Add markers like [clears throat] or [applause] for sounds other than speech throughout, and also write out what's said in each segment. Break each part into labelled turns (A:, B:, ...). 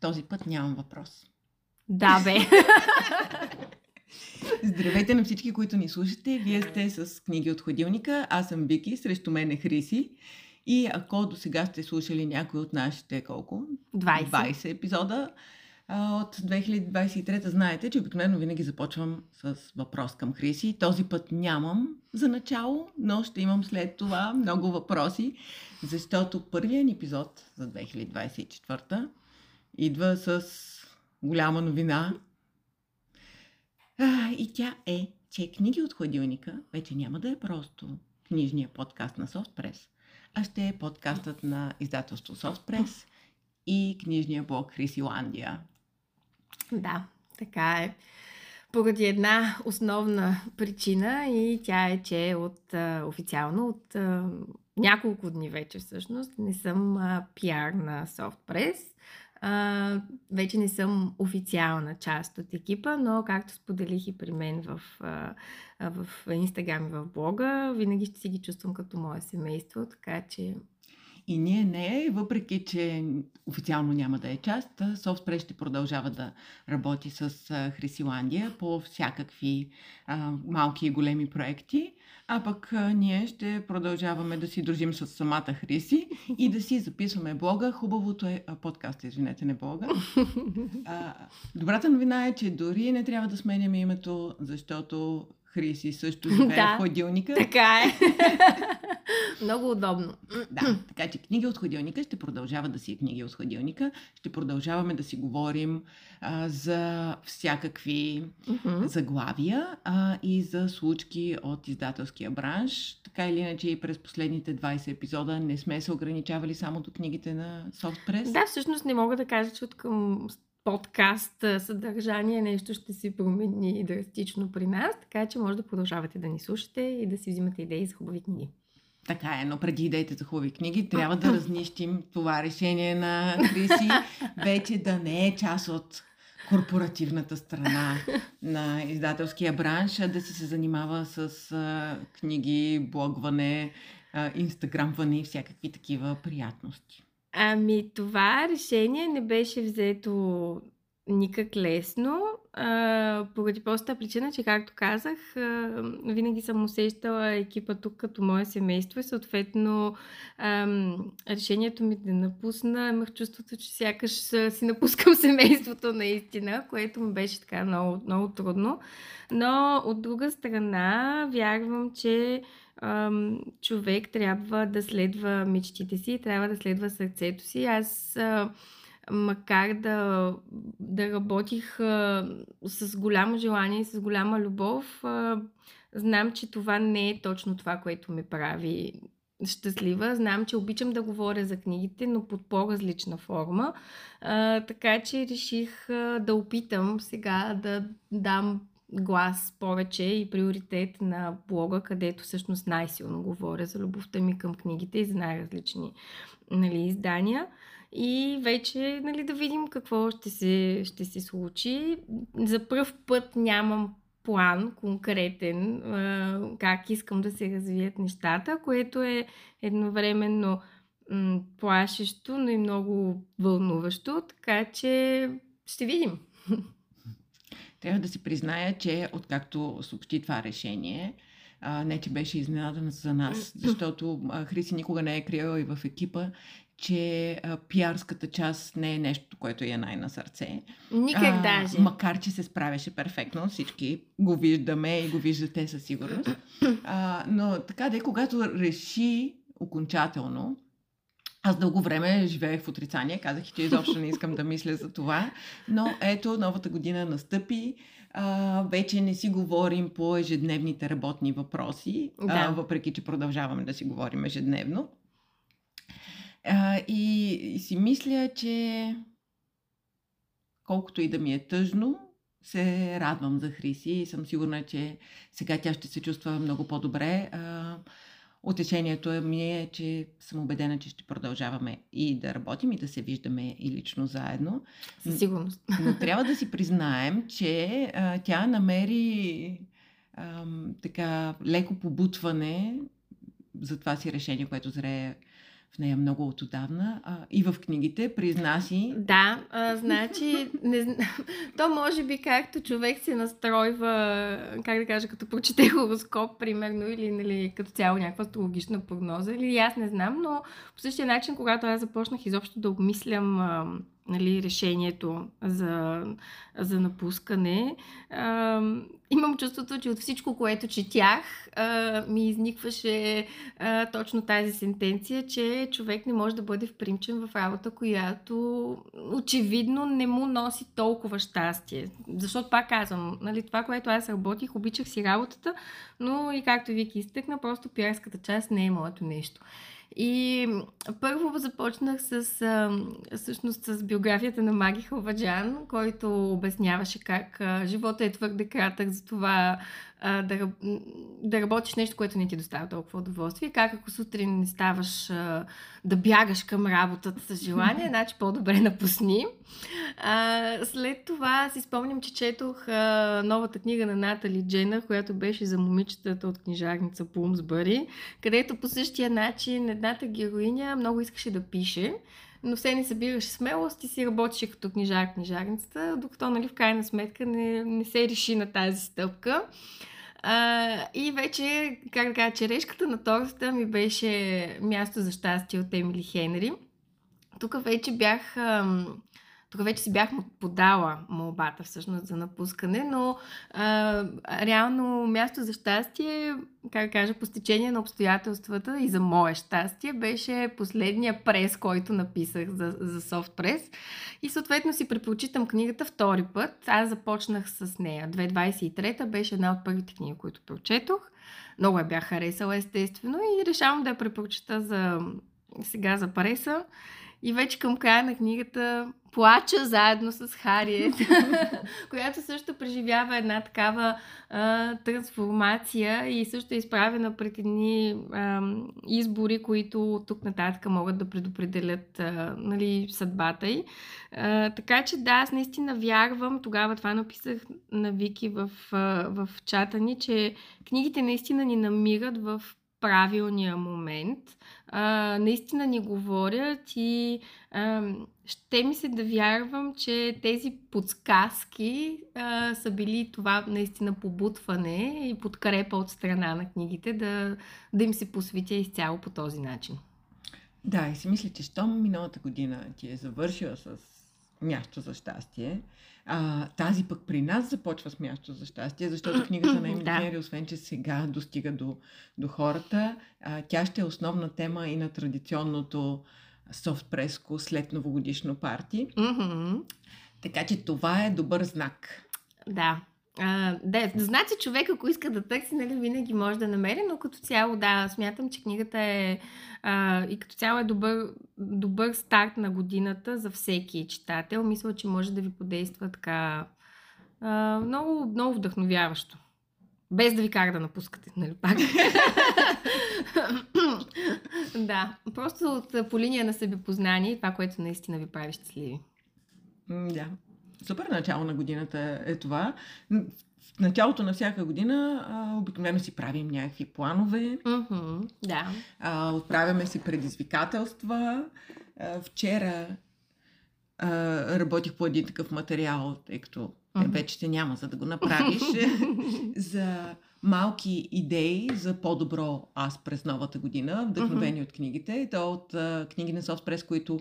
A: Този път нямам въпрос.
B: Да, бе. [laughs]
A: Здравейте на всички, които ни слушате. Вие сте с книги от ходилника. Аз съм Вики, срещу мен е Хриси. И ако до сега сте слушали някой от нашите колко?
B: 20.
A: 20 епизода от 2023, знаете, че обикновено винаги започвам с въпрос към Хриси. Този път нямам за начало, но ще имам след това много въпроси, защото първият епизод за 2024 идва с голяма новина. А, и тя е, че книги от хладилника вече няма да е просто книжния подкаст на Софтпрес, а ще е подкастът на издателство Софтпрес и книжния блог Хрисиландия.
B: Да, така е. Поради една основна причина и тя е, че от а, официално от няколко дни вече всъщност не съм пиар на Softpress. А, вече не съм официална част от екипа, но както споделих и при мен в, а, в Инстаграм и в блога, винаги ще си ги чувствам като мое семейство, така че
A: и ние не, въпреки че официално няма да е част, Софтпрес ще продължава да работи с Хрисиландия по всякакви а, малки и големи проекти, а пък а, ние ще продължаваме да си дружим с самата Хриси и да си записваме блога. Хубавото е а, подкаста, извинете, не блога. [laughs] А, добрата новина е, че дори не трябва да сменяме името, защото Хриси също [laughs] живее да, в ходилника.
B: Така е. [laughs] Много удобно.
A: Да, така че книги от ходилника ще продължават да си книги от ходилника. Ще продължаваме да си говорим а, за всякакви uh-huh. заглавия а, и за случки от издателския бранш. Така или иначе и през последните 20 епизода не сме се ограничавали само до книгите на Softpress.
B: Да, всъщност не мога да кажа, че от към подкаст съдържание нещо ще се промени драстично при нас, така че може да продължавате да ни слушате и да си взимате идеи за хубави книги.
A: Така е, но преди идеите за хубави книги трябва да разнищим това решение на Криси, [laughs] вече да не е част от корпоративната страна на издателския бранш, да си се занимава с а, книги, блогване, а, инстаграмване и всякакви такива приятности.
B: Ами това решение не беше взето никак лесно, а, поради проста причина, че както казах, а, винаги съм усещала екипа тук като мое семейство и съответно а, решението ми да напусна, имах чувството, че сякаш си напускам [laughs] семейството наистина, което ми беше така много, много трудно. Но от друга страна, вярвам, че човек трябва да следва мечтите си, трябва да следва сърцето си. Аз, макар да, да работих с голямо желание и с голяма любов, знам, че това не е точно това, което ме прави щастлива. Знам, че обичам да говоря за книгите, но под по-различна форма. А, така че реших а, да опитам сега да дам глас повече и приоритет на блога, където всъщност най-силно говоря за любовта ми към книгите и за най-различни нали, издания. И вече нали, да видим какво ще се, ще се случи. За първ път нямам план конкретен как искам да се развият нещата, което е едновременно плашещо, но и много вълнуващо, така че ще видим.
A: Трябва да си призная, че откакто съобщи това решение, а, не че беше изненадана за нас, защото а, Хриси никога не е криела и в екипа, че а, пиарската част не е нещо, което е най на сърце.
B: Никак а, даже.
A: Макар, че се справяше перфектно, всички го виждаме и го виждате със сигурност. А, но така де, когато реши окончателно, аз дълго време живеех в отрицание, казах, че изобщо не искам да мисля за това, но ето, новата година настъпи, а, вече не си говорим по ежедневните работни въпроси, да. а, въпреки че продължаваме да си говорим ежедневно. А, и, и си мисля, че колкото и да ми е тъжно, се радвам за Хриси и съм сигурна, че сега тя ще се чувства много по-добре. А, Утешението ми е, че съм убедена, че ще продължаваме и да работим, и да се виждаме и лично заедно.
B: Със сигурност.
A: Но трябва да си признаем, че а, тя намери а, така леко побутване за това си решение, което зрее нея много от отдавна. А, и в книгите признаси.
B: Да, а, значи, не, [laughs] то може би както човек се настройва, как да кажа, като прочете хороскоп, примерно, или нали, като цяло някаква астрологична прогноза, или аз не знам, но по същия начин, когато аз започнах изобщо да обмислям нали, решението за, за напускане. А, имам чувството, че от всичко, което четях, а, ми изникваше а, точно тази сентенция, че човек не може да бъде впримчен в работа, която очевидно не му носи толкова щастие. Защото пак казвам, нали, това, което аз работих, обичах си работата, но и както Вики изтъкна, просто пиарската част не е моето нещо. И първо започнах с, а, всъщност, с биографията на Маги Халваджан, който обясняваше как а, живота е твърде кратък, за това а, да, да работиш нещо, което не ти доставя толкова удоволствие. Как ако сутрин не ставаш а, да бягаш към работата с желание, [laughs] значи по-добре [laughs] напусни. А, след това си спомням, че четох а, новата книга на Натали Дженър, която беше за момичетата от книжарница Пумсбъри, където по същия начин едната героиня много искаше да пише, но все не събираше смелост и си работеше като книжар книжарницата, докато нали, в крайна сметка не, не се реши на тази стъпка. А, и вече, как да кажа, черешката на тортата ми беше място за щастие от Емили Хенри. Тук вече бях... Ам, тук вече си бях подала молбата всъщност за напускане, но а, реално място за щастие, как кажа, по стечение на обстоятелствата и за мое щастие, беше последния прес, който написах за, за софт прес. И съответно си предпочитам книгата втори път. Аз започнах с нея. 2023 беше една от първите книги, които прочетох. Много я бях харесала, естествено, и решавам да я препоръчета за сега за преса. И вече към края на книгата плача заедно с Хариет, [laughs] която също преживява една такава а, трансформация и също е изправена пред едни а, избори, които тук нататък могат да предопределят а, нали, съдбата й. А, така че да, аз наистина вярвам, тогава това написах на Вики в, а, в чата ни, че книгите наистина ни намират в правилния момент, а, наистина ни говорят и а, ще ми се да вярвам, че тези подсказки а, са били това наистина побутване и подкрепа от страна на книгите да, да им се посветя изцяло по този начин.
A: Да, и си мисля, че щом миналата година ти е завършила с място за щастие, а, тази пък при нас започва с място за щастие, защото книгата на [clears throat] Емили да. освен че сега достига до, до хората, а, тя ще е основна тема и на традиционното софт преско след новогодишно парти.
B: Mm-hmm.
A: Така че това е добър знак.
B: Да. А, да, значи човек, ако иска да търси, нали, винаги може да намери, но като цяло, да, смятам, че книгата е а, и като цяло е добър, добър старт на годината за всеки читател. Мисля, че може да ви подейства така а, много, много вдъхновяващо. Без да ви кара да напускате, нали пак? [laughs] да, просто от, по линия на себепознание това, което наистина ви прави щастливи.
A: Да. Супер начало на годината е това. В началото на всяка година а, обикновено си правим някакви планове.
B: Mm-hmm, да.
A: А, отправяме си предизвикателства. А, вчера а, работих по един такъв материал, тъй като mm-hmm. вече те няма за да го направиш, [laughs] за малки идеи за по-добро аз през новата година, вдъхновени mm-hmm. от книгите. То от а, книги на Софтпрес, които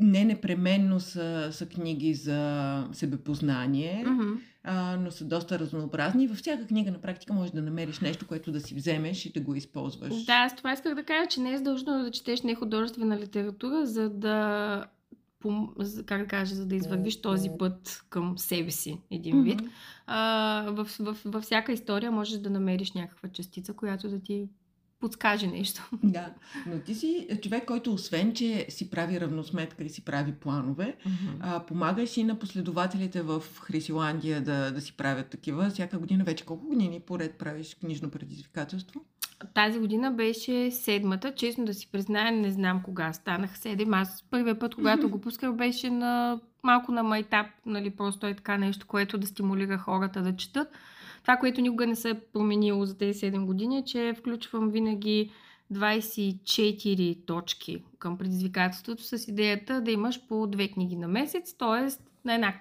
A: не непременно са, са книги за себепознание,
B: mm-hmm.
A: а, но са доста разнообразни. Във всяка книга на практика можеш да намериш нещо, което да си вземеш и да го използваш.
B: Да, аз това исках да кажа, че не е задължено да четеш нехудожествена литература, за да как да кажа, за да извървиш този път към себе си, един вид. Mm-hmm. А, в, в, във всяка история можеш да намериш някаква частица, която да ти подскаже нещо.
A: Да, но ти си човек, който освен, че си прави равносметка и си прави планове,
B: mm-hmm.
A: а, помагаш и на последователите в Хрисиландия да, да си правят такива. Всяка година вече колко години поред правиш книжно предизвикателство?
B: Тази година беше седмата. Честно да си призная, не знам кога станах седем. Аз първият път, когато [laughs] го пусках, беше на малко на майтап, нали, просто е така нещо, което да стимулира хората да четат. Това, което никога не се е променило за тези 7 години, е, че включвам винаги 24 точки към предизвикателството с идеята да имаш по две книги на месец, т.е. на една,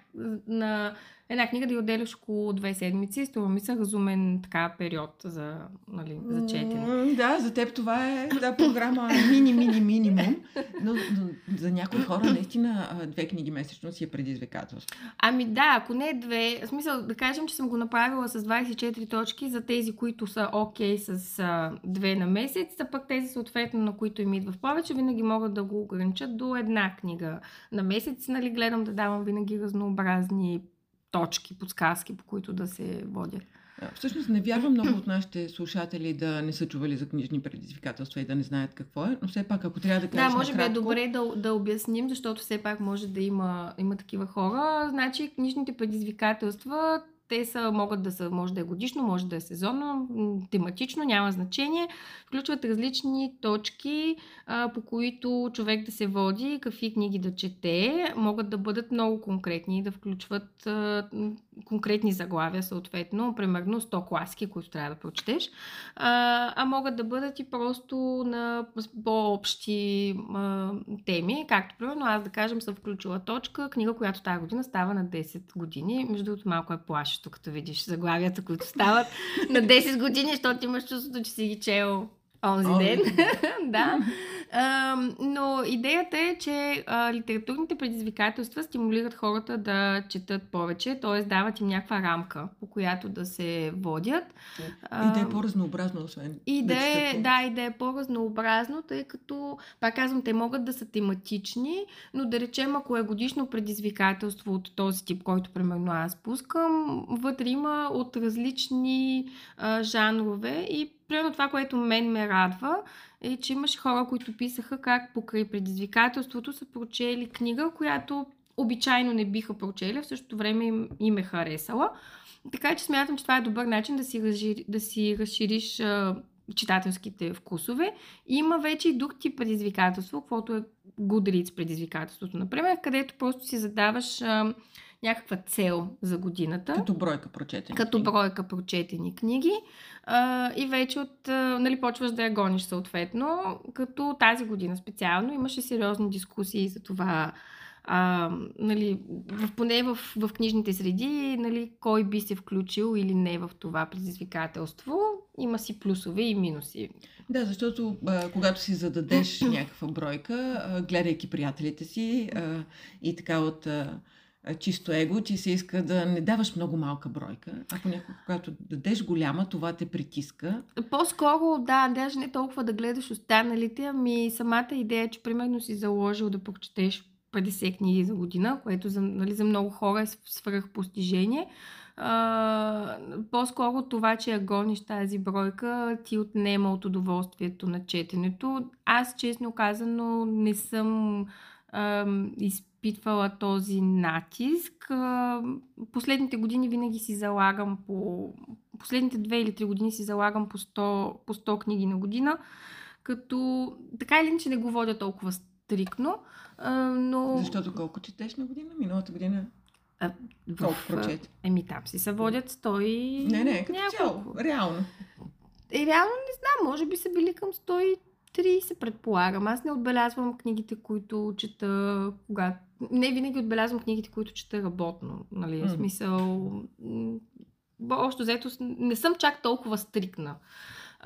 B: на една книга да й отделяш около две седмици. Струва ми се разумен така период за, нали, за четене.
A: Да, за теб това е да, програма мини-мини минимум, но, но за някои хора наистина две книги месечно си е предизвикателство.
B: Ами да, ако не две, в смисъл да кажем, че съм го направила с 24 точки за тези, които са окей okay с а, две на месец, а пък тези съответно, на които им идва в повече, винаги могат да го ограничат до една книга на месец. Нали, гледам да давам винаги разнообразни точки, подсказки, по които да се водят.
A: Всъщност не вярвам много от нашите слушатели да не са чували за книжни предизвикателства и да не знаят какво е, но все пак ако трябва да кажеш
B: Да, може би е добре да, да обясним, защото все пак може да има, има такива хора. Значи книжните предизвикателства те са, могат да са, може да е годишно, може да е сезонно, тематично, няма значение. Включват различни точки, а, по които човек да се води, какви книги да чете. Могат да бъдат много конкретни, да включват а, конкретни заглавия, съответно, примерно 100 класки, които трябва да прочетеш. А, а могат да бъдат и просто на по-общи а, теми, както примерно аз да кажем съм включила точка, книга, която тази година става на 10 години. Между другото малко е плаш плашещо, като видиш заглавията, които стават. [laughs] На 10 години, защото имаш чувството, че си ги чел онзи ден. [laughs] да. А, но идеята е, че а, литературните предизвикателства стимулират хората да четат повече, т.е. дават им някаква рамка, по която да се водят.
A: И да е по-разнообразно, освен.
B: И да, да, е, да, и да е по-разнообразно, тъй като, пак казвам, те могат да са тематични, но да речем, ако е годишно предизвикателство от този тип, който примерно аз пускам, вътре има от различни а, жанрове и примерно това, което мен ме радва, е, че имаше хора, които писаха как покрай предизвикателството са прочели книга, която обичайно не биха прочели, в същото време им, им е харесала. Така че смятам, че това е добър начин да си, да си разшириш а, читателските вкусове. Има вече и друг тип предизвикателство, каквото е Goodreads предизвикателството, например, където просто си задаваш а, някаква цел за годината.
A: Като бройка прочетени
B: Като книги. бройка прочетени книги. А, и вече от, а, нали, почваш да я гониш съответно. Като тази година специално имаше сериозни дискусии за това а, нали, в, поне в, в книжните среди, нали, кой би се включил или не в това предизвикателство. Има си плюсове и минуси.
A: Да, защото а, когато си зададеш някаква бройка, а, гледайки приятелите си а, и така от... А, чисто его, че се иска да не даваш много малка бройка. Ако някой, когато дадеш голяма, това те притиска.
B: По-скоро, да, даже не толкова да гледаш останалите, ами самата идея, че примерно си заложил да прочетеш 50 книги за година, което за, нали, за много хора е свръх постижение. А, по-скоро това, че я гониш тази бройка, ти отнема от удоволствието на четенето. Аз, честно казано, не съм а, изпитвала този натиск. Последните години винаги си залагам по... Последните две или три години си залагам по 100, по 100 книги на година, като така или иначе не го водя толкова стрикно, но...
A: Защото колко четеш на година? Миналата година а, колко прочете?
B: Еми там си се водят 100 и...
A: Не, не, като цяло, реално.
B: Е, реално не знам, може би са били към 100 30, предполагам. Аз не отбелязвам книгите, които чета, когато... Не винаги отбелязвам книгите, които чета работно. Нали? Mm. Смисъл... Общо взето не съм чак толкова стрикна.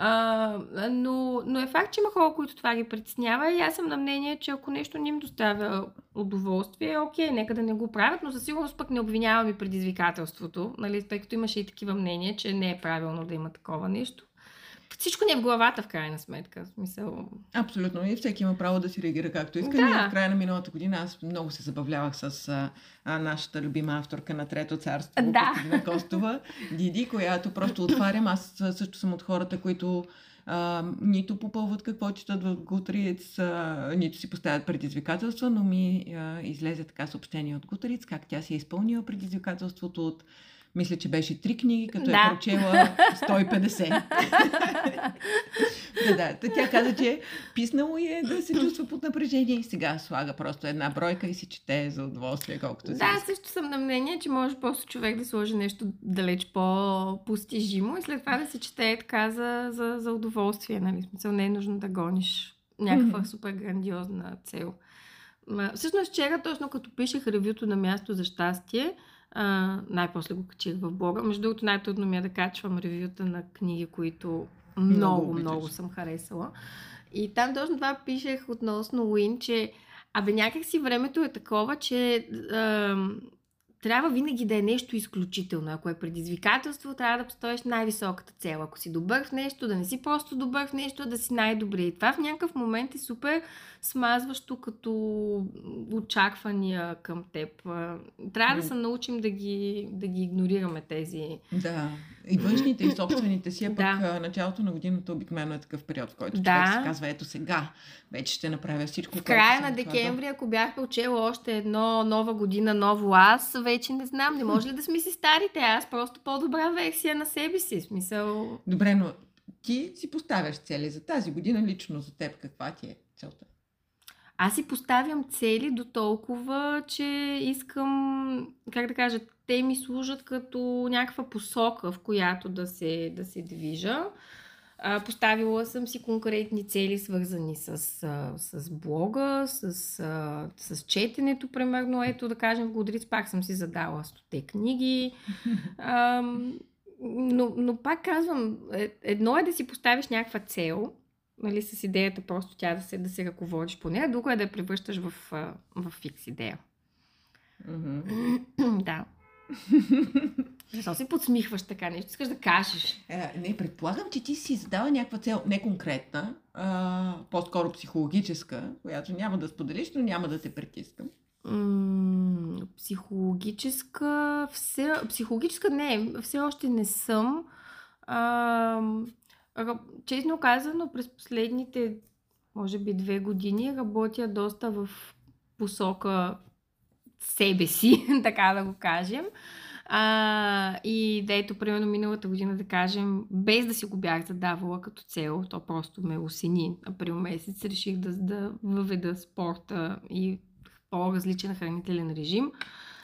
B: А, но, но е факт, че има хора, които това ги притеснява и аз съм на мнение, че ако нещо не им доставя удоволствие, окей, нека да не го правят, но със сигурност пък не обвинявам и предизвикателството, нали, тъй като имаше и такива мнения, че не е правилно да има такова нещо всичко ни е в главата, в крайна сметка. Смисъл...
A: Абсолютно. И всеки има право да си реагира както иска. Да. Ние в края на миналата година аз много се забавлявах с а, а, нашата любима авторка на Трето царство,
B: да.
A: Костина Костова, Диди, която просто отварям. Аз също съм от хората, които а, нито попълват какво четат в Goodreads, а, нито си поставят предизвикателства, но ми а, излезе така съобщение от Goodreads, как тя си е изпълнила предизвикателството от мисля, че беше три книги, като
B: Да.
A: е прочела 150. [laughs] да, да. Тя каза, че писнало е да се чувства под напрежение и сега слага просто една бройка и си чете за удоволствие, колкото си
B: Да,
A: иска.
B: също съм на мнение, че може просто човек да сложи нещо далеч по-постижимо и след това да се чете така за, за, за удоволствие. Нали? Смисъл, не е нужно да гониш някаква супер грандиозна цел. Всъщност вчера, точно като пишех ревюто на място за щастие, а, най-после го качих в блога. Между другото, най-трудно ми е да качвам ревюта на книги, които много,
A: Много
B: много, съм харесала. И там точно това пишех относно Уин, че абе някак си времето е такова, че ам, трябва винаги да е нещо изключително. Ако е предизвикателство, трябва да постоиш най-високата цел. Ако си добър в нещо, да не си просто добър в нещо, а да си най-добри. И това в някакъв момент е супер смазващо като очаквания към теб. Трябва да се научим да ги, да ги игнорираме тези.
A: Да. И външните, и собствените си, а пък
B: Да.
A: началото на годината обикновено е такъв период, в който
B: Да.
A: човек си казва, ето сега, вече ще направя всичко.
B: В края на декември, ако бях учела още едно нова година, ново аз, вече не знам. Не може ли да сме си старите? Аз просто по-добра версия на себе си. Смисъл,
A: Добре, но ти си поставяш цели за тази година лично за теб. Каква ти е целта?
B: Аз си поставям цели до толкова, че искам, как да кажа, те ми служат като някаква посока, в която да се, да се движа. А, поставила съм си конкретни цели, свързани с, а, с блога, с, а, с четенето, примерно. Ето, да кажем, в Годриц пак съм си задала 100 книги. Ам, но, но пак казвам, е- едно е да си поставиш някаква цел, нали, с идеята просто тя да се, да се ръководиш по нея, друго е да я превръщаш в, в фикс идея.
A: Мгм. [clears throat]
B: да. Защо се подсмихваш така? Нещо искаш да кажеш?
A: Е, не, предполагам, че ти си задала някаква цел, не конкретна, а, по-скоро психологическа, която няма да споделиш, но няма да те притискам.
B: М, психологическа, все, психологическа не, все още не съм. А, честно казано, през последните, може би, две години работя доста в посока себе си, [laughs] така да го кажем. А, и да ето, примерно миналата година, да кажем, без да си го бях задавала като цел, то просто ме осени. Април месец реших да, да въведа спорта и по-различен хранителен режим.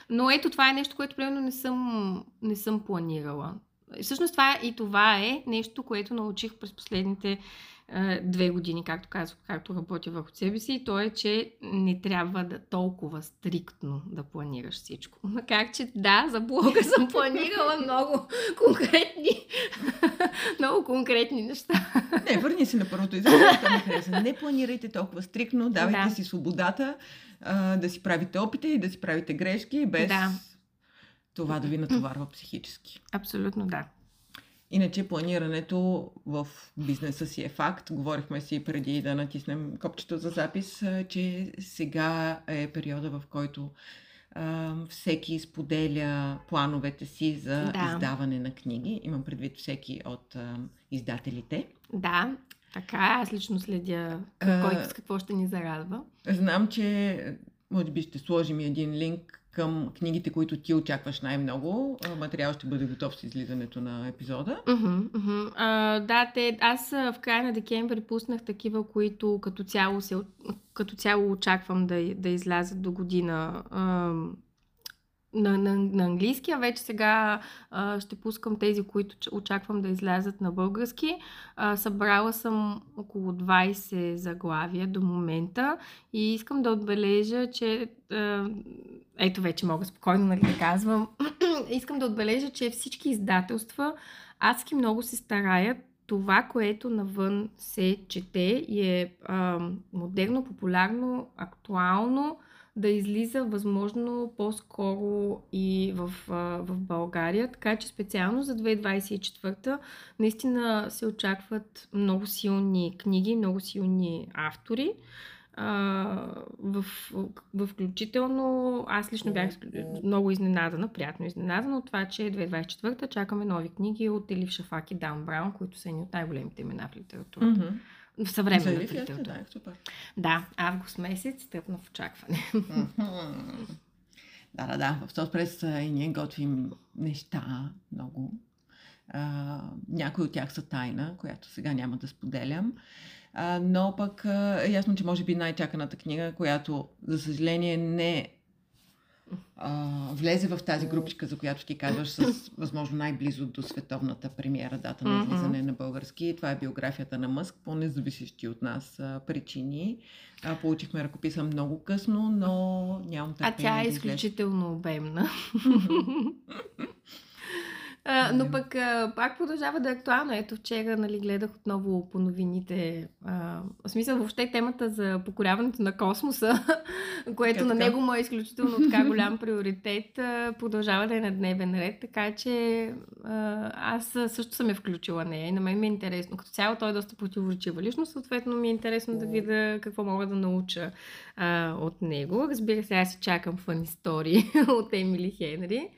B: Но ето това е нещо, което примерно не съм, не съм планирала. Всъщност това и това е нещо, което научих през последните е, две години, както казах, както работя върху себе си, и то е, че не трябва да толкова стриктно да планираш всичко. [laughs] Макар, че да, за блога съм [laughs] планирала много конкретни, [laughs] много конкретни неща.
A: Не, върни се на първото изречение. Не планирайте толкова стрикно, давайте
B: Да.
A: си свободата а, да си правите опити и да си правите грешки, без
B: Да.
A: Това да ви натоварва психически.
B: Абсолютно да.
A: Иначе планирането в бизнеса си е факт. Говорихме си преди да натиснем копчето за запис, че сега е периода, в който а, всеки споделя плановете си за
B: Да.
A: издаване на книги. Имам предвид всеки от а, издателите.
B: Да, така, аз лично следя кой с какво ще ни зарадва.
A: Знам, че може би ще сложим един линк към книгите, които ти очакваш най-много. А, Материал ще бъде готов с излизането на епизода.
B: Мгм, мгм. А, да, те, аз а, в края на декември пуснах такива, които като цяло, се, като цяло очаквам да, да излязат до година ам, на, на, на английски, а вече сега а, ще пускам тези, които очаквам да излязат на български. А, събрала съм около 20 заглавия до момента и искам да отбележа, че а, ето вече мога спокойно нали, да казвам. [clears throat] искам да отбележа, че всички издателства адски много се стараят това, което навън се чете и е а, модерно, популярно, актуално, да излиза възможно по-скоро и в, в България. Така че специално за 2024 наистина се очакват много силни книги, много силни автори. А, в, в включително, аз лично бях много изненадана, приятно изненадана от това, че 2024 чакаме нови книги от Елив Шафак и Дан Браун, които са едни от най-големите имена в литературата.
A: Мгм.
B: В
A: ли?
B: литература.
A: Да, супер.
B: Да, август месец, тъпна в очакване.
A: Да, да, да. В Соцпрес и ние готвим неща много. А, някои от тях са тайна, която сега няма да споделям. А, но пък е ясно, че може би най-чаканата книга, която, за съжаление, не а, влезе в тази групичка, за която ти казваш, с възможно най-близо до световната премиера, дата на излизане на български. Това е биографията на Мъск, по независещи от нас а, причини. А, получихме ръкописа много късно, но нямам търпение.
B: А тя е
A: да
B: изключително обемна. [laughs] А, но пък а, пак продължава да е актуално. Ето вчера нали, гледах отново по новините. А, в смисъл въобще темата за покоряването на космоса, [laughs] което
A: Така,
B: на него му е изключително така голям приоритет, а, продължава да е на дневен ред. Така че а, аз също съм я включила нея и на мен ми е интересно. Като цяло той е доста противоречива лично, съответно ми е интересно да видя какво мога да науча а, от него. Разбира се, аз си чакам фан истории [laughs] от Емили Хенри.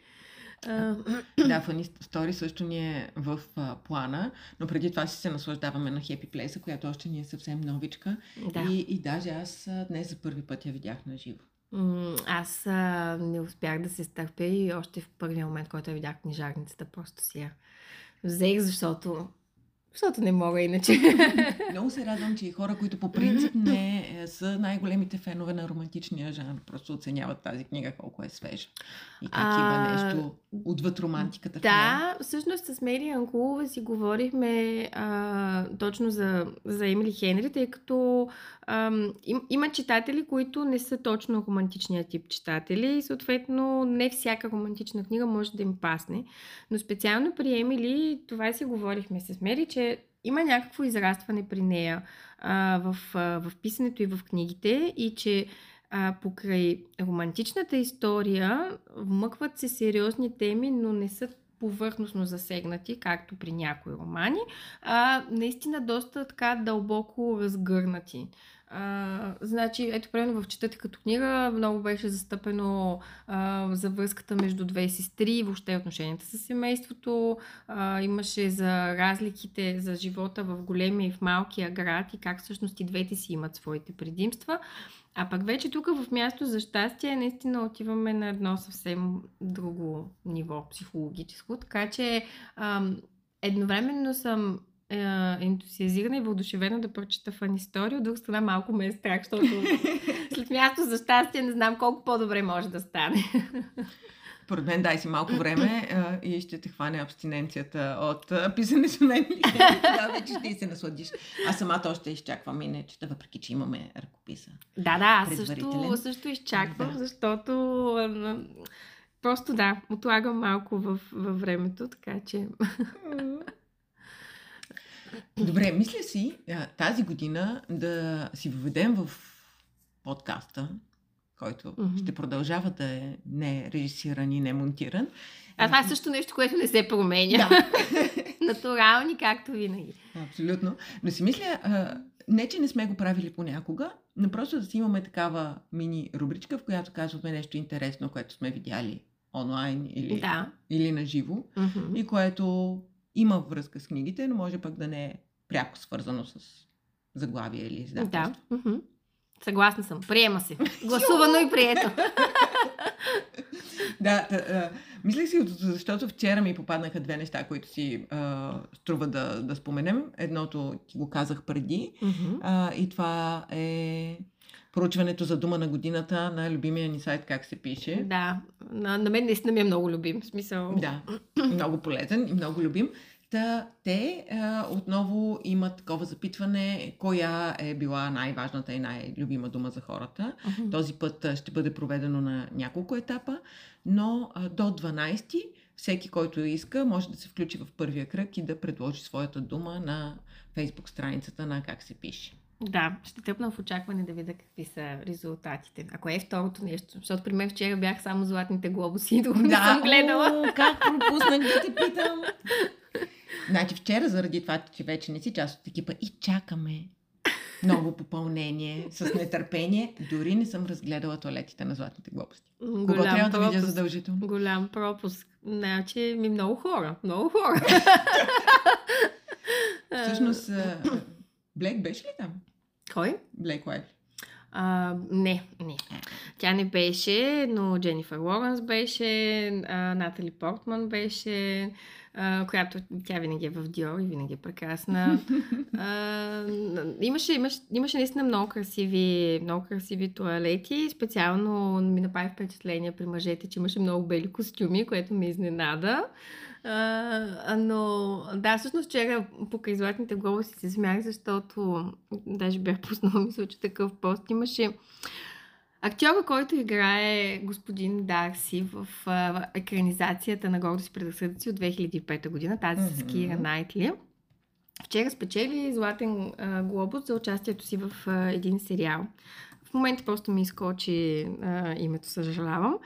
B: [clears throat]
A: Да, Funny Story също ни е в а, плана, но преди това си се наслаждаваме на Happy Place, която още ни е съвсем новичка.
B: да.
A: И, и даже аз а, днес за първи път я видях на живо.
B: Аз а, не успях да се стърпя и още в първия момент, който я видях книжарницата, просто си я взех, защото, защото не мога иначе. [laughs]
A: Много се радвам, че и хора, които по принцип не е, са най-големите фенове на романтичния жанр, просто оценяват тази книга колко е свежа. И как
B: А,
A: има нещо отвъд романтиката.
B: Да, всъщност с Мери Анкулова си говорихме а, точно за, за Емили Хенри, тъй като ам, им, има читатели, които не са точно романтичния тип читатели и съответно не всяка романтична книга може да им пасне. Но специално при Емили, това си говорихме с Мери, че има някакво израстване при нея а, в, а, в писането и в книгите и че а, покрай романтичната история вмъкват се сериозни теми, но не са повърхностно засегнати, както при някои романи, а наистина доста така дълбоко разгърнати. А, значи, ето, примерно в Четете като книга много беше застъпено а, за връзката между две сестри, въобще отношенията с семейството. А, имаше за разликите за живота в големия и в малкия град и как всъщност и двете си имат своите предимства. А пък вече тук в място за щастие наистина отиваме на едно съвсем друго ниво психологическо. Така че ам, едновременно съм е, ентусиазирана и въодушевена да прочета фан история. От друга страна малко ме е страх, защото [laughs] след място за щастие не знам колко по-добре може да стане.
A: Поред мен дай си малко време [clears throat] а, и ще те хване абстиненцията от а, писането на Емили. Тогава [laughs] вече ще се насладиш. Аз самата още изчаквам и не чета, въпреки че имаме ръкописа.
B: Да, да, аз също, също изчаквам,
A: Да.
B: защото просто да, отлагам малко в, във времето, така че...
A: Добре, мисля си тази година да си въведем в подкаста, който
B: Мгм.
A: ще продължава да е не режисиран и не монтиран.
B: А това е също нещо, което не се променя.
A: Да, [laughs]
B: Натурални, както винаги.
A: абсолютно. Но си мисля, не че не сме го правили понякога, но просто да си имаме такава мини рубричка, в която казваме нещо интересно, което сме видяли онлайн или,
B: Да.
A: или на живо.
B: Мгм.
A: и което има връзка с книгите, но може пък да не е пряко свързано с заглавие или
B: Да.
A: издателство.
B: Мгм. Съгласна съм. Приема се. Гласувано и прието. [laughs]
A: Да, да а, мислех си, защото вчера ми попаднаха две неща, които си а, струва да, да споменем. Едното ти го казах преди а, и това е проучването за дума на годината на любимия ни сайт Как се пише.
B: Да. На, на мен наистина ми е много любим. В смисъл.
A: Да, много полезен и много любим. Та, те а, отново имат такова запитване, коя е била най-важната и най-любима дума за хората.
B: Мгм.
A: Този път а, ще бъде проведено на няколко етапа, но а, до 12 всеки, който иска, може да се включи в първия кръг и да предложи своята дума на фейсбук страницата на Как се пише.
B: Да, ще тръпна в очакване да видя какви са резултатите. Ако е второто нещо, защото при мен вчера бях само златните глобуси [laughs] и друго не съм гледала.
A: О, как пропуснах да те питам. [laughs] Значи вчера, заради това, че вече не си част от екипа и чакаме ново попълнение с нетърпение, дори не съм разгледала туалетите на златните глобости. Кого
B: Голям
A: трябва да видя
B: пропуск.
A: задължително?
B: Голям пропуск. Значи, ми много хора. Много хора. [laughs]
A: Всъщност, Блек беше ли там?
B: Кой?
A: Блек Лайв.
B: А, не, не. Тя не беше, но Дженнифър Лоренс беше, а, Натали Портман беше, а, която тя винаги е в Диор и винаги е прекрасна. [laughs] А, имаше, имаше, имаше наистина много красиви, много красиви туалети. Специално ми направи впечатление при мъжете, че имаше много бели костюми, което ме изненада. А, но да, всъщност вчера покрай златните глобуси се смях, защото даже бях пуснала, мисля, че такъв пост имаше актьора, който играе господин Дарси в а, екранизацията на Гордост и предразсъдъци от 2005 година, тази mm-hmm. с Кира Найтли. Вчера спечели Златен а, глобус за участието си в а, един сериал. В момента просто ми изкочи а, името, съжалявам.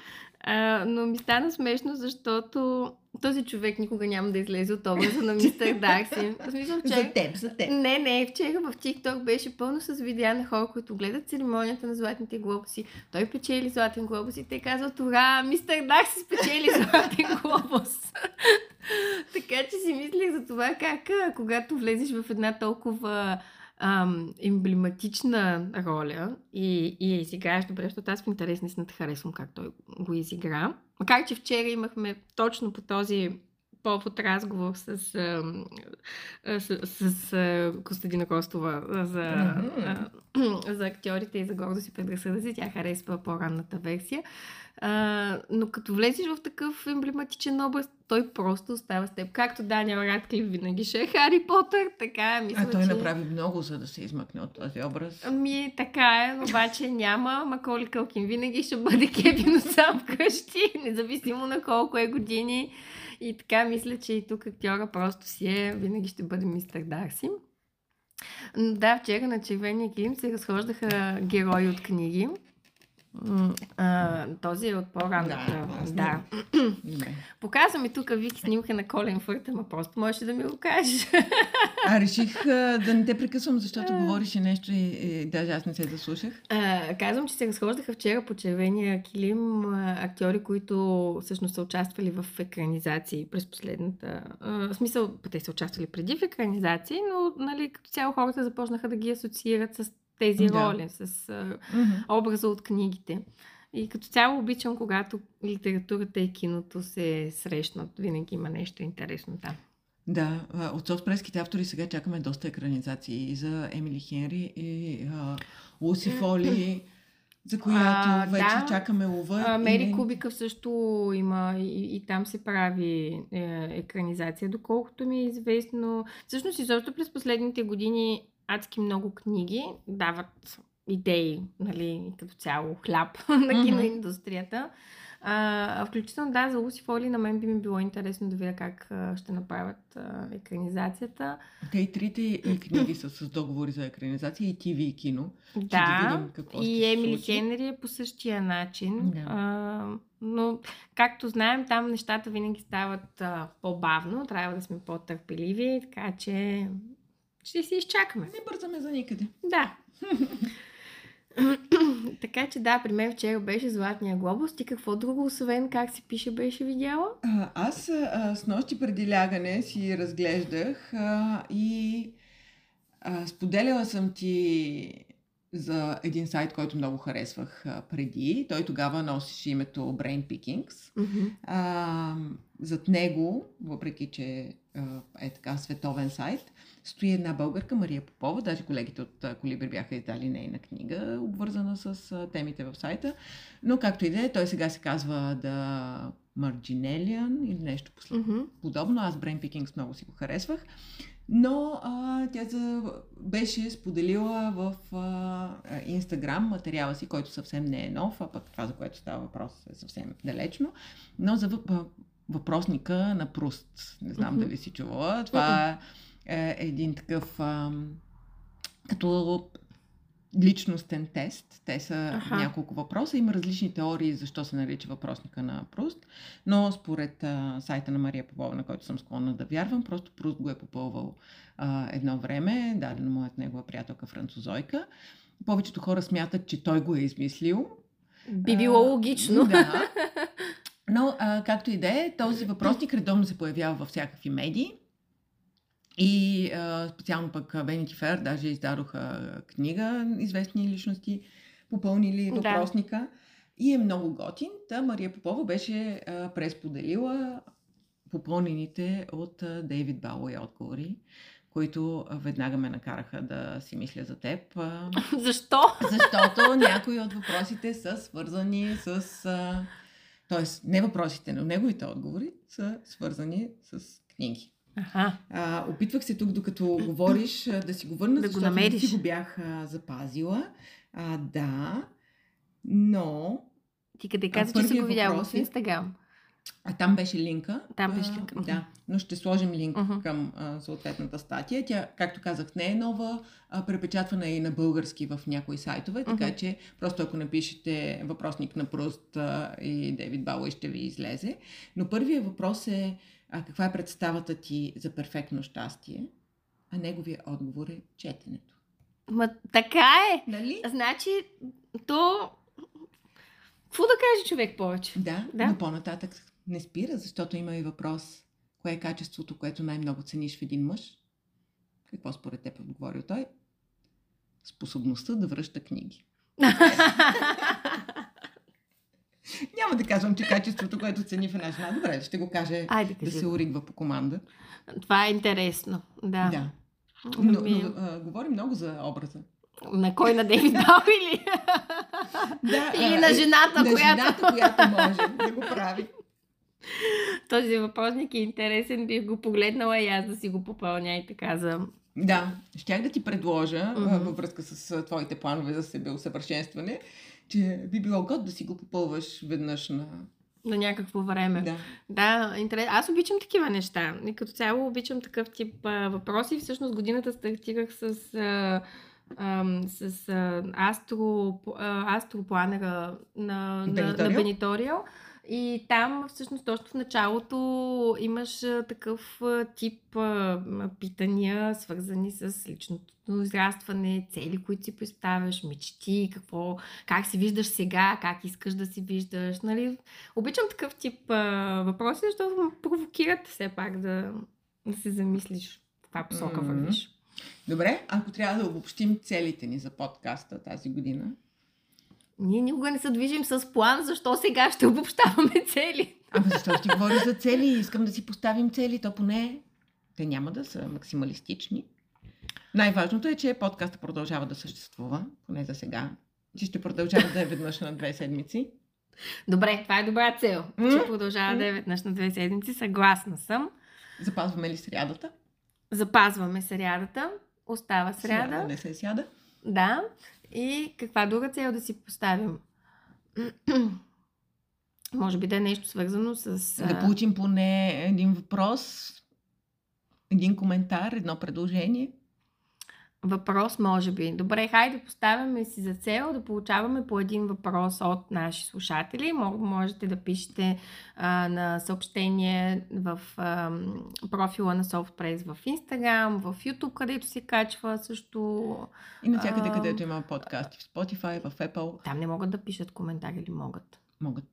B: А, но ми стана смешно, защото този човек никога няма да излезе от образа на мистер [laughs] Дарси.
A: Смисъл, вчера... За теб, за теб.
B: Не, не, вчера в TikTok беше пълно с видеа на хора, които гледат церемонията на златните глобуси. Той печели златен глобус и те казват, ура, мистер Дарси спечели [laughs] златен глобус. [laughs] така че си мислих за това как, когато влезеш в една толкова ам, емблематична роля и, и я изиграеш добре, защото аз в интерес наистина те харесвам как той го изигра. Макар, че вчера имахме точно по този повод разговор с, с, с, с, с Костадина Костова за, mm-hmm. [clears throat] за актьорите и за гордост и предразсъдъци. Тя харесва по-ранната версия. А, но като влезеш в такъв емблематичен образ, той просто остава с теб. Както Даниел Радклиф винаги ще е Хари Потър, така мисля,
A: А той
B: че...
A: направи много, за да се измъкне от този образ.
B: Ами, така е, обаче няма. Маколи Кълкин винаги ще бъде Кевин сам вкъщи, независимо на колко е години. И така мисля, че и тук актьора просто си е, винаги ще бъде мистер Дарси. Да, вчера на червения килим се разхождаха герои от книги. А, този е от по-ранната. Да. да. Показва ми тук Вики снимка на Колен Фърт, ама просто можеш да ми го кажеш.
A: а реших а, да не те прекъсвам, защото говориш нещо и, и даже аз не се заслушах.
B: А, казвам, че се разхождаха вчера по червения килим а, актьори, които всъщност са участвали в екранизации през последната... А, в смисъл, те са участвали преди в екранизации, но нали, като цяло хората започнаха да ги асоциират с тези да. роли, с mm-hmm. образа от книгите. И като цяло обичам, когато литературата и киното се срещнат. Винаги има нещо интересно там.
A: Да, от соцпреските автори сега чакаме доста екранизации и за Емили Хенри и а, Луси Фоли, за която а, вече да. чакаме лова.
B: А, Мери и... Кубикъв също има и, и там се прави е, екранизация, доколкото ми е известно. Всъщност, изобщо през последните години адски много книги дават идеи, нали, като цяло хляб [laughs] на киноиндустрията. А, включително, да, за Луси Фоли на мен би ми било интересно да видя как а, ще направят а, екранизацията.
A: Те и трите и книги са с договори за екранизация, и ТВ и кино.
B: Да, да видим какво и Емили Хенри е по същия начин. Да. А, но, както знаем, там нещата винаги стават а, по-бавно, трябва да сме по-търпеливи, така че ще си изчакаме.
A: Не бързаме за никъде.
B: Да. [clears throat] така че да, при мен вчера беше Златния глобус. Ти какво друго, освен как се пише, беше видяла?
A: А, аз а, с нощи преди лягане си разглеждах а, и а, споделяла съм ти за един сайт, който много харесвах а, преди. Той тогава носеше името Brain Pickings. Mm-hmm. А, зад него, въпреки че а, е така световен сайт, стои една българка, Мария Попова. Даже колегите от Колибри бяха издали нейна книга, обвързана с темите в сайта. Но както и да е, той сега се казва да Marginalian или нещо mm-hmm. подобно. Аз Brain Pickings много си го харесвах. Но а, тя за, беше споделила в Инстаграм материала си, който съвсем не е нов, а пък това, за което става въпрос, е съвсем далечно, но за въпросника на Пруст. Не знам mm-hmm. дали си чувала. Това е един такъв а, като личностен тест. Те са Аха. няколко въпроса. Има различни теории защо се нарича въпросника на Пруст, но според а, сайта на Мария Попова, на който съм склонна да вярвам, просто Пруст го е попълвал а, едно време, дадено му от негова приятелка французойка. Повечето хора смятат, че той го е измислил.
B: Би било а, логично.
A: Да. [laughs] Но, а, както и да е, този въпросник редовно се появява във всякакви медии. И а, специално пък Vanity Fair даже издадоха книга, известни личности, попълнили
B: Да.
A: въпросника. И е много готин. Та Мария Попова беше а, пресподелила попълнените от а, Дейвид Бауи отговори, които веднага ме накараха да си мисля за теб. [laughs]
B: Защо?
A: защото някои от въпросите са свързани с... А, тоест, не въпросите, но неговите отговори са свързани с книги.
B: Аха.
A: А, опитвах се тук, докато говориш, да си го върна,
B: Да го
A: защото не
B: намериш.
A: си го бях а, запазила. А, да, но
B: Ти къде каза, че си го видяла
A: въпрос
B: в
A: е-
B: Инстаграм?
A: А там беше линка.
B: Там беше линка.
A: Да, но ще сложим линк
B: Мгм.
A: към а, съответната статия. Тя, както казах, не е нова, а, препечатвана е и на български в някои сайтове, така
B: Мгм.
A: че просто ако напишете въпросник на Пруст а, и Дейвид Бауи ще ви излезе. Но първият въпрос е а, каква е представата ти за перфектно щастие, а неговия отговор е четенето.
B: Ма така е.
A: Нали?
B: Значи, то... Какво да каже човек повече?
A: Да,
B: Да.
A: но по-нататък не спира, защото има и въпрос. Кое е качеството, което най-много цениш в един мъж? Какво според теб е отговорил той? Способността да връща книги. [laughs] Няма да казвам, че качеството, което цени в една жена. Добре, ще го каже
B: Айде,
A: да се оригва по команда.
B: Това е интересно. Да.
A: да. Но,
B: Ами,
A: но а, говори много за образа.
B: На кой? На Дейвид Бауи ли? [laughs]
A: Да,
B: Или
A: а,
B: на
A: е,
B: жената,
A: на
B: която...
A: жената, която може да го прави.
B: Този въпросник е интересен, бих го погледнала и аз да си го попълня и така за...
A: Да, щях да ти предложа
B: Мгм.
A: във връзка с твоите планове за себеусъвършенстване, че би било год да си го попълваш веднъж на...
B: на някакво време.
A: Да.
B: Да, интерес. Аз обичам такива неща. И като цяло обичам такъв тип а, въпроси. Всъщност годината стартирах с, а, с а, астро, а, астропланера на, на, на
A: Бениториал?
B: И там всъщност точно в началото имаш такъв тип питания, свързани с личното израстване, цели, които си представяш, мечти, какво, как си виждаш сега, как искаш да си виждаш. Нали? Обичам такъв тип въпроси, защото ме провокират все пак да, да се замислиш в каква посока вървиш.
A: Добре, ако трябва да обобщим целите ни за подкаста тази година.
B: Ние никога не се движим с план, защо сега ще обобщаваме цели.
A: Ама защо ще говори за цели? Искам да си поставим цели, то поне те няма да са максималистични. Най-важното е, че подкаста продължава да съществува, поне за сега. Че ще продължава да е веднъж на две седмици.
B: Добре, това е добра цел. Че продължава да е веднъж на две седмици. Съгласна съм.
A: Запазваме ли срядата?
B: Запазваме срядата. Остава сряда.
A: не се сяда.
B: Да. И каква друга цел да си поставим? [clears throat] Може би да е нещо свързано с...
A: Да получим поне един въпрос, един коментар, едно предложение.
B: Въпрос, може би. Добре, хайде поставяме си за цел да получаваме по един въпрос от наши слушатели. Мо- Можете да пишете а, на съобщение в а, профила на SoftPress в Instagram, в YouTube, където се качва също.
A: И навсякъде, където има подкасти, в Spotify, в Apple,
B: Там не могат да пишат коментари или могат.
A: могат.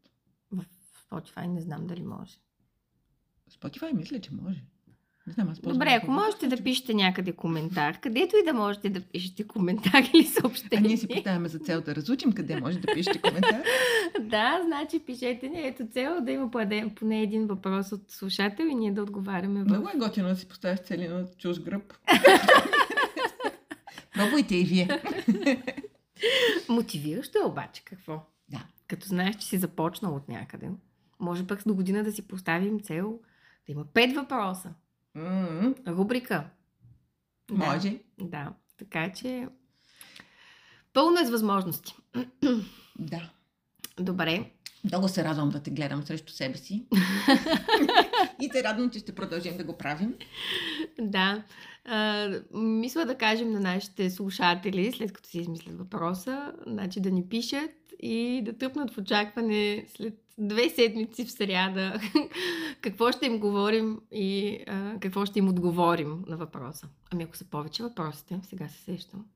B: В Spotify не знам дали може.
A: Spotify мисля, че може. Не знам, аз
B: Добре, ако можете да пишете някъде коментар, където и да можете да пишете коментар или
A: А
B: съобщение.
A: ние си поставяме за цел да разучим къде може да пишете коментар. [laughs]
B: Да, значи пишете ни. Ето цел да има поне, един въпрос от слушател и ние да отговаряме в...
A: Много е готино да си поставяш цели на чуж гръб. [laughs] Пробвайте и вие. [laughs]
B: Мотивиращо е обаче какво?
A: Да.
B: Като знаеш, че си започнал от някъде. Може пък до година да си поставим цел да има пет въпроса.
A: М,
B: Рубрика.
A: Може.
B: Да, да. така че пълно е с възможности. [clears throat]
A: Да.
B: Добре.
A: Много се радвам да те гледам срещу себе си. [laughs] и се радвам, че ще продължим да го правим.
B: Да. А, мисля да кажем на нашите слушатели, след като си измислят въпроса, значи да ни пишат и да тръпнат в очакване след две седмици в сряда [laughs] какво ще им говорим и а, какво ще им отговорим на въпроса. Ами ако са повече въпросите, сега се сещам.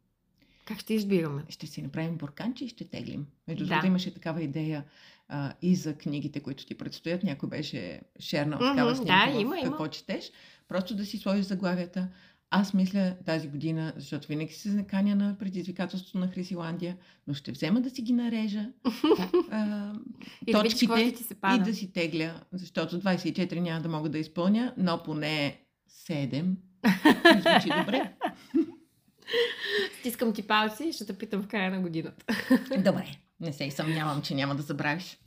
B: Как ще избираме?
A: Ще си направим бурканче и ще теглим. Между
B: Да.
A: другото имаше такава идея а, и за книгите, които ти предстоят. Някой беше шернал такава
B: да,
A: снимка в
B: има, има.
A: какво четеш. Просто да си сложиш заглавията аз мисля тази година, защото винаги се наканя на предизвикателството на Хрисиландия, но ще взема да си ги нарежа [laughs] а,
B: И
A: точките
B: ти се
A: и
B: пада.
A: да си тегля, защото 24 няма да мога да изпълня, но поне 7 ми [laughs] звучи добре.
B: Стискам ти палци и ще те питам в края на годината. [laughs]
A: Добре, не се и съмнявам, че няма да забравиш.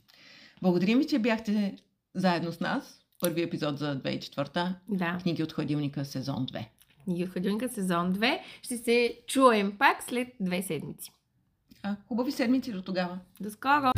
A: Благодарим ви, че бяхте заедно с нас. Първи епизод за 2004
B: Да.
A: Книги от хладилника сезон 2.
B: Книги от сезон 2. Ще се чуем пак след две седмици.
A: А, хубави седмици до тогава.
B: До скоро!